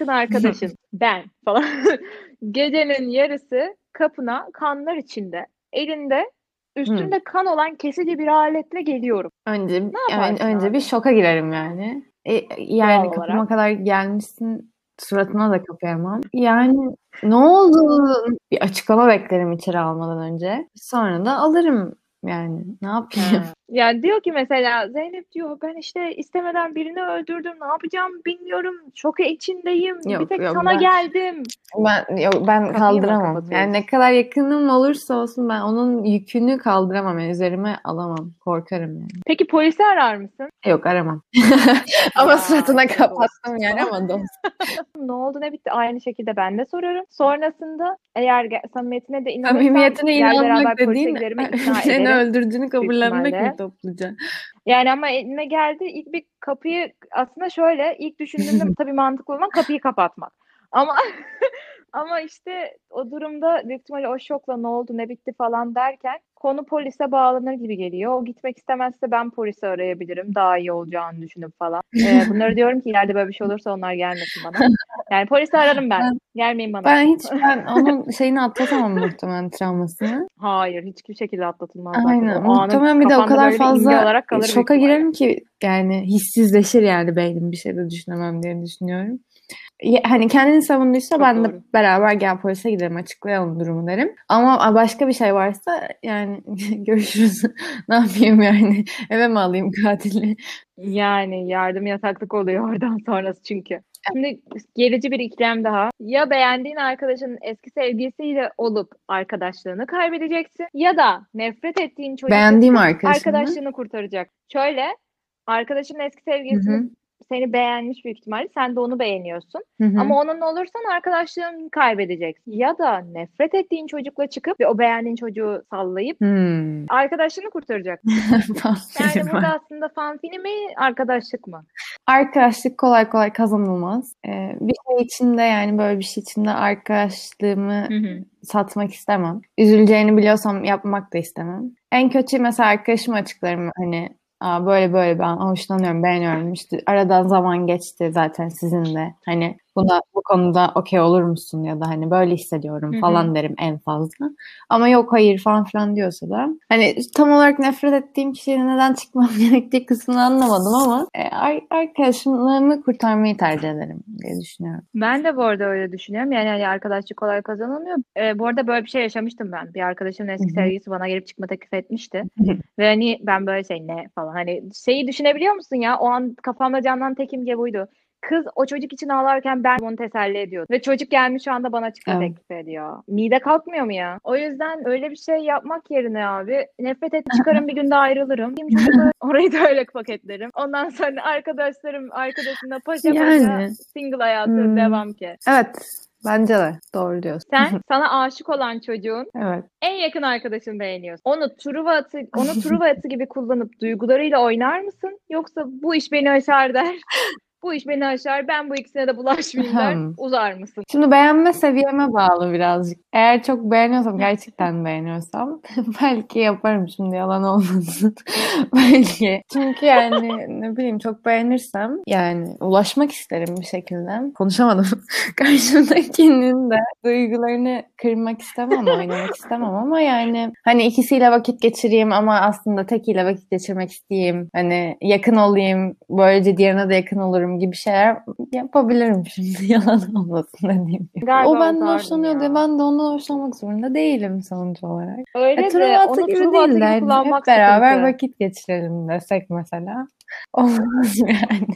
yakın arkadaşın ben falan gecenin yarısı kapına kanlar içinde elinde üstünde kan olan kesici bir aletle geliyorum. Önce yani önce abi? bir şoka girerim yani. E, yani Doğal kapıma olarak. kadar gelmişsin suratına da kapayamam. Yani ne oldu? Bir açıklama beklerim içeri almadan önce. Sonra da alırım yani. Ne yapayım? Ha. Yani diyor ki mesela Zeynep diyor ben işte istemeden birini öldürdüm. Ne yapacağım bilmiyorum. Şoka içindeyim. bir Yok, tek yok, sana ben- geldim. Ben yok ben mı kaldıramam. Yani ne kadar yakınım olursa olsun ben onun yükünü kaldıramam. Yani üzerime alamam. Korkarım yani. Peki polisi arar mısın? Yok aramam. Ama Ya, suratına kapattım yani ama. Ne oldu ne bitti? Aynı şekilde ben de sorarım. Sonrasında eğer samimiyetine de inanırsam Samimiyetine inanmak dediğin seni ederim. öldürdüğünü kabullenmek mi. Topluca? Yani ama eline geldi ilk bir kapıyı aslında şöyle ilk düşündüğümde tabii mantıklı olan kapıyı kapatmak. Ama ama işte o durumda büyük ihtimalle o şokla ne oldu ne bitti falan derken konu polise bağlanır gibi geliyor. O gitmek istemezse ben polisi arayabilirim. Daha iyi olacağını düşünüp falan. Ee, bunları diyorum ki ileride böyle bir şey olursa onlar gelmesin bana. Yani polisi ararım ben. Gelmeyin bana. Ben hiç ben onun şeyini atlatamam muhtemelen travmasını. Hayır hiçbir şekilde atlatılmaz. Aynen. Muhtemelen bir de o kadar fazla şoka girerim ki yani hissizleşir yani beynim bir şey de düşünemem diye düşünüyorum. Hani kendini savunduysa Çok ben de doğru. beraber gel polise gidelim açıklayalım durumu derim. Ama başka bir şey varsa yani görüşürüz. ne yapayım yani? Eve mi alayım katili? Yani yardım yataklık oluyor oradan sonrası çünkü. Şimdi gerici bir ikilem daha. Ya beğendiğin arkadaşının eski sevgilisiyle olup arkadaşlığını kaybedeceksin ya da nefret ettiğin Beğendiğim mı? arkadaşlığını kurtaracak. Şöyle arkadaşının eski sevgilisi. Seni beğenmiş büyük ihtimalle. Sen de onu beğeniyorsun. Hı hı. Ama onunla olursan arkadaşlığını kaybedeceksin. Ya da nefret ettiğin çocukla çıkıp ve o beğendiğin çocuğu sallayıp Hmm. arkadaşlığını kurtaracak. Yani burada aslında fanfini mi, arkadaşlık mı? Arkadaşlık kolay kolay kazanılmaz. Ee, bir şey içinde yani böyle bir şey içinde arkadaşlığımı Hı hı. satmak istemem. Üzüleceğini biliyorsam yapmak da istemem. En kötü mesela arkadaşıma açıklarım hani Aa, böyle böyle ben hoşlanıyorum, beğeniyorum. İşte aradan zaman geçti zaten sizinle. Hani buna bu konuda okey olur musun ya da hani böyle hissediyorum falan derim en fazla. Ama yok hayır falan filan diyorsa da hani tam olarak nefret ettiğim kişiyle neden çıkmam gerektiği kısmını anlamadım ama e, ar- arkadaşımı kurtarmayı tercih ederim diye düşünüyorum. Ben de bu arada öyle düşünüyorum. Yani hani arkadaşlık kolay kazanılmıyor. Ee, bu arada böyle bir şey yaşamıştım ben. Bir arkadaşımın eski sevgilisi bana gelip çıkma teklif etmişti. Ve hani ben böyle şey ne falan. Hani şeyi düşünebiliyor musun ya? O an kafamda canlanan tek imge buydu. Kız o çocuk için ağlarken ben onu teselli ediyordum. Ve çocuk gelmiş şu anda bana çıkma Evet. teklif ediyor. Mide kalkmıyor mu ya? O yüzden öyle bir şey yapmak yerine abi nefret et çıkarım bir günde ayrılırım. Kim orayı da öyle paketlerim. Ondan sonra arkadaşlarım arkadaşımla paşa paşa Yani. single hayatı Hmm. devam ki. Evet, bence de doğru diyorsun. Sen sana aşık olan çocuğun Evet. en yakın arkadaşını beğeniyorsun. Onu Truva atı, onu Truva atı gibi kullanıp duygularıyla oynar mısın? Yoksa bu iş beni aşar der. Bu iş beni aşar. Ben bu ikisine de bulaşmayayım der. Uzar mısın? Şimdi beğenme seviyeme bağlı birazcık. Eğer çok beğeniyorsam, gerçekten beğeniyorsam belki yaparım şimdi yalan olmasın. belki. Çünkü yani ne bileyim çok beğenirsem yani ulaşmak isterim bir şekilde. Konuşamadım. Karşımdakinin de duygularını kırmak istemem, oynamak istemem ama yani hani ikisiyle vakit geçireyim ama aslında tekiyle vakit geçirmek isteyeyim. Hani yakın olayım, böylece diğerine de yakın olurum gibi şeyler yapabilirim şimdi yalan olmasın dediğim gibi. Galiba o benden hoşlanıyor diye ben de ondan hoşlanmak zorunda değilim sonuç olarak. Öyle E, de onu gibi değil de hep beraber sıkıntı. vakit geçirelim desek mesela. Olmaz yani.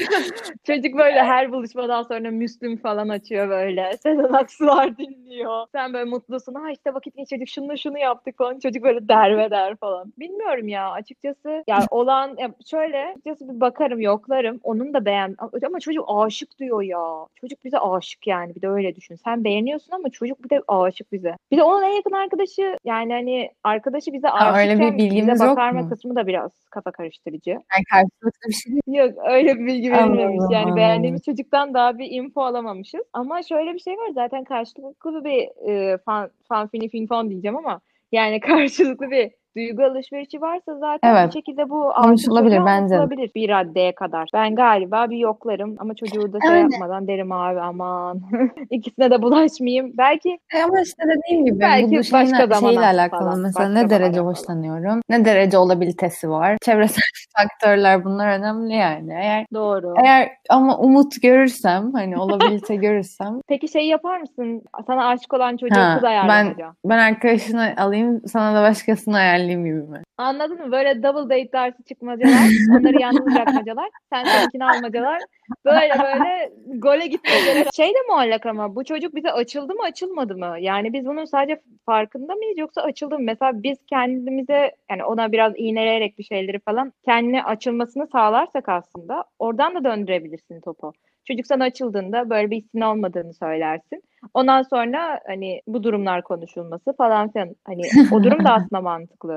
Çocuk böyle her buluşmadan sonra Müslüm falan açıyor böyle. Sezen Aksu'lar dinliyor. Sen böyle mutlusun. Ha işte vakit geçirdik şunu şunu yaptık falan. Çocuk böyle derbeder falan. Bilmiyorum ya açıkçası. Yani olan ya şöyle açıkçası bir bakarım yoklarım. Onun da beğen ama çocuk aşık diyor ya. Çocuk bize aşık yani. Bir de öyle düşün. Sen beğeniyorsun ama çocuk bir de aşık bize. Bir de onun en yakın arkadaşı yani hani arkadaşı bize Ha, öyle bir bilgimiz bize yok bakarma mu? kısmı da biraz kafa karıştırıcı. Yani karşılıklı bir şey değil. Yok öyle bir bilgi verilmemiş. Yani beğendiğimiz çocuktan daha bir info alamamışız. Ama şöyle bir şey var zaten karşılıklı bir e, fan, fanfini fin fon diyeceğim ama yani karşılıklı bir duygu alışverişi varsa zaten Evet. bir şekilde bu Konuşulabilir bence de. anlatılabilir bir raddeye kadar. Ben galiba bir yoklarım ama çocuğu da şey yapmadan derim abi aman ikisine de bulaşmayayım. Belki ama işte dediğim gibi Belki bu başka şeyle alakalı falan, mesela başka ne derece falan. hoşlanıyorum, ne derece olabilitesi var. Çevresel faktörler bunlar önemli yani. Eğer doğru. eğer ama umut görürsem hani olabilite görürsem Peki şey yapar mısın? Sana aşık olan çocuğu Ha, kız ben ayarlamaca. ben arkadaşını alayım sana da başkasını ayarlayayım gibi mi? Anladın mı? Böyle double date dersi çıkmacalar, onları yalnız bırakmacalar, sen seninkini almacalar. Böyle böyle gole gitmeceler. Şey de muallak ama bu çocuk bize açıldı mı açılmadı mı? Yani biz bunun sadece farkında mıyız yoksa açıldı mı? Mesela biz kendimize yani ona biraz iğneleyerek bir şeyleri falan kendine açılmasını sağlarsak aslında oradan da döndürebilirsin topu. Çocuk sana açıldığında böyle bir hissin olmadığını söylersin. Ondan sonra hani bu durumlar konuşulması falan filan hani o durum da aslında mantıklı.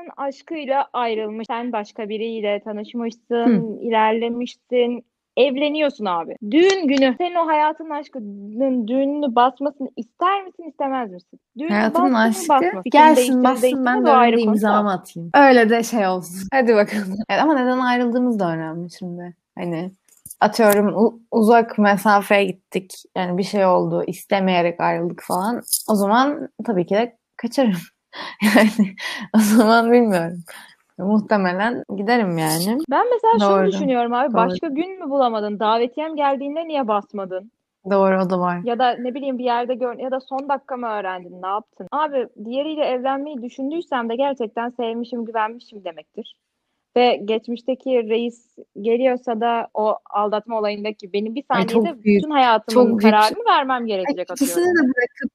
Hayatının aşkıyla ayrılmış. Sen başka biriyle tanışmışsın, ilerlemişsin. Evleniyorsun abi. Düğün günü. Senin o hayatın aşkının düğününü basmasını ister misin, istemez misin? Bastı mı, aşkı basma. Gelsin bassın ben de ayrı imzamı atayım. Öyle de şey olsun. Hadi bakalım. Evet, ama neden ayrıldığımız da önemli şimdi. Hani atıyorum uzak mesafeye gittik. Yani bir şey oldu. istemeyerek ayrıldık falan. O zaman tabii ki de kaçarım. Yani o zaman bilmiyorum. Muhtemelen giderim yani. Ben mesela şunu Doğru. düşünüyorum abi. Doğru. Başka gün mü bulamadın? Davetiyem geldiğinde niye basmadın? Doğru o da var. Ya da ne bileyim bir yerde gör ya da son dakika mı öğrendin? Ne yaptın? Abi diğeriyle evlenmeyi düşündüysem de gerçekten sevmişim, güvenmişim demektir. Ve geçmişteki reis geliyorsa da o aldatma olayındaki benim bir Ay, saniyede büyük- bütün hayatımın çok büyük- kararını vermem gerekecek İkisini atıyorum. de bırakıp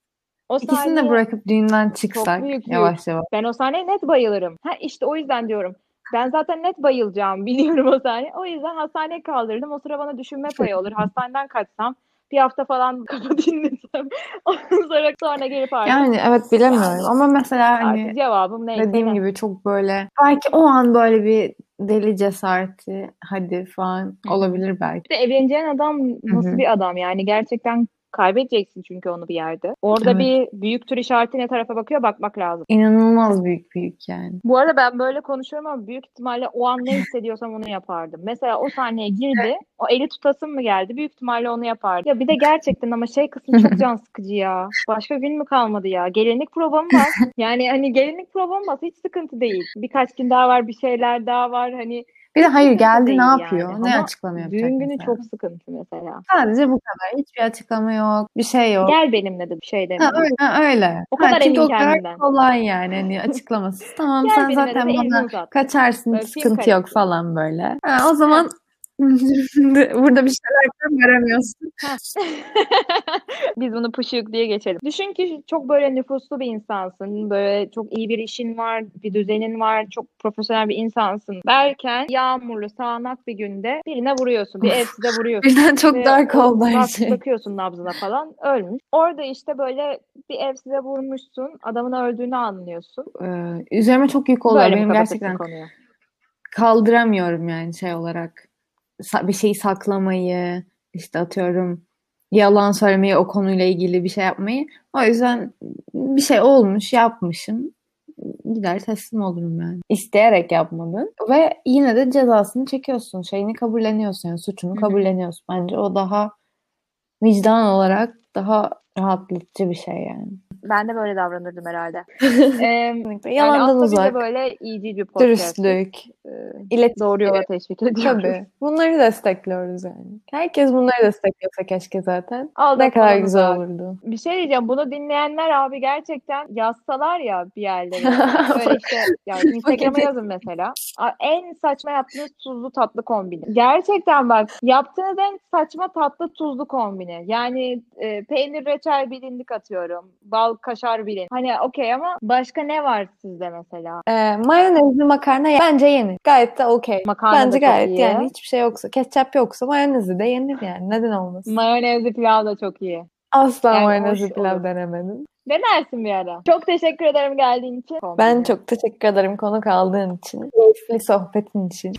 O ikisini de saniye bırakıp düğünden çıksak büyük, yavaş yavaş. ben o sahneye net bayılırım. Ha işte o yüzden diyorum. Ben zaten net bayılacağım biliyorum o sahne. O yüzden hastaneye kaldırdım. O sıra bana düşünme payı olur. Hastaneden kaçsam bir hafta falan kafa dinlesem. Ondan sonra sonra gelip artık Yani evet bilemiyorum ama mesela hani artık cevabım neyse Dediğim ne. gibi çok böyle belki o an böyle bir deli cesareti hadi falan olabilir belki. Bir de evleneceğin adam nasıl hı. bir adam yani gerçekten kaybedeceksin çünkü onu bir yerde. Orada Evet. bir büyük tür işareti ne tarafa bakıyor bakmak lazım. İnanılmaz büyük büyük yani. Bu arada ben böyle konuşuyorum ama büyük ihtimalle o an ne hissediyorsam onu yapardım. Mesela o sahneye girdi, o eli tutasım mı geldi? Büyük ihtimalle onu yapardım. Ya bir de gerçekten ama şey kısmı çok can sıkıcı ya. Başka gün mü kalmadı ya? Gelinlik provamı var. Yani hani gelinlik provamı var. Hiç sıkıntı değil. Birkaç gün daha var, bir şeyler daha var. Hani Bir de hayır geldi ne yani. yapıyor? Ne Ama açıklama yapacak düğün günü mesela? çok sıkıntı mesela. Sadece bu kadar. Hiçbir açıklama yok. Bir şey yok. Gel benimle de bir şey Ha, demiyorum. öyle. ha, öyle. O Ha, kadar çünkü emin o kadar kendinden. kolay yani. Hani açıklamasız. Tamam Gel sen zaten bana kaçarsın film sıkıntı yok falan böyle. Ha, o zaman burada bir şeyler göremiyorsun. Biz bunu pışık diye geçelim. Düşün ki çok böyle nüfuslu bir insansın. Böyle çok iyi bir işin var, bir düzenin var, çok profesyonel bir insansın. Derken yağmurlu, sağanak bir günde birine vuruyorsun. Bir evsize vuruyorsun. Birden çok Ve dark oldu her şey. Bakıyorsun nabzına falan ölmüş. Orada işte böyle bir evsize vurmuşsun. Adamın öldüğünü anlıyorsun. Ee, üzerime çok yük oluyor. Böyle Benim gerçekten konuyu? kaldıramıyorum yani şey olarak. Bir şeyi saklamayı, işte atıyorum yalan söylemeyi, o konuyla ilgili bir şey yapmayı. O yüzden bir şey olmuş, yapmışım. Gider teslim olurum yani. İsteyerek yapmadın ve yine de cezasını çekiyorsun. Şeyini kabulleniyorsun yani suçunu kabulleniyorsun. Bence o daha vicdan olarak daha rahatlatıcı bir şey yani. Ben de böyle davranırdım herhalde. Ee, yani Yalandan uzak, böyle iyi bir podcast. dürüstlük, İletişim. doğru yola teşvik ediyoruz. Tabii. Bunları destekliyoruz yani. Herkes bunları desteklese keşke zaten. Ne kadar güzel uzak. olurdu. Bir şey diyeceğim. Bunu dinleyenler abi gerçekten yazsalar ya bir yerlere. Böyle işte yani Instagram'a yazın mesela. En saçma yaptığınız tuzlu tatlı kombini. Gerçekten bak yaptığınız en saçma tatlı tuzlu kombini. Yani e, peynir reçel bilindik atıyorum. Bal kaşar bilin. Hani okey ama başka ne var sizde mesela? Ee, mayonezli makarna bence yenir. Gayet de okey. Makarna da Bence çok gayet iyi. yani hiçbir şey yoksa, ketçap yoksa mayonezli de yenir yani. Neden olmasın? Mayonezli pilav da çok iyi. Asla Yani mayonezli pilav olur. denemedim. Denersin bir ara. Çok teşekkür ederim geldiğin için. Ben çok teşekkür ederim konuk aldığın için. Keyifli sohbetin için.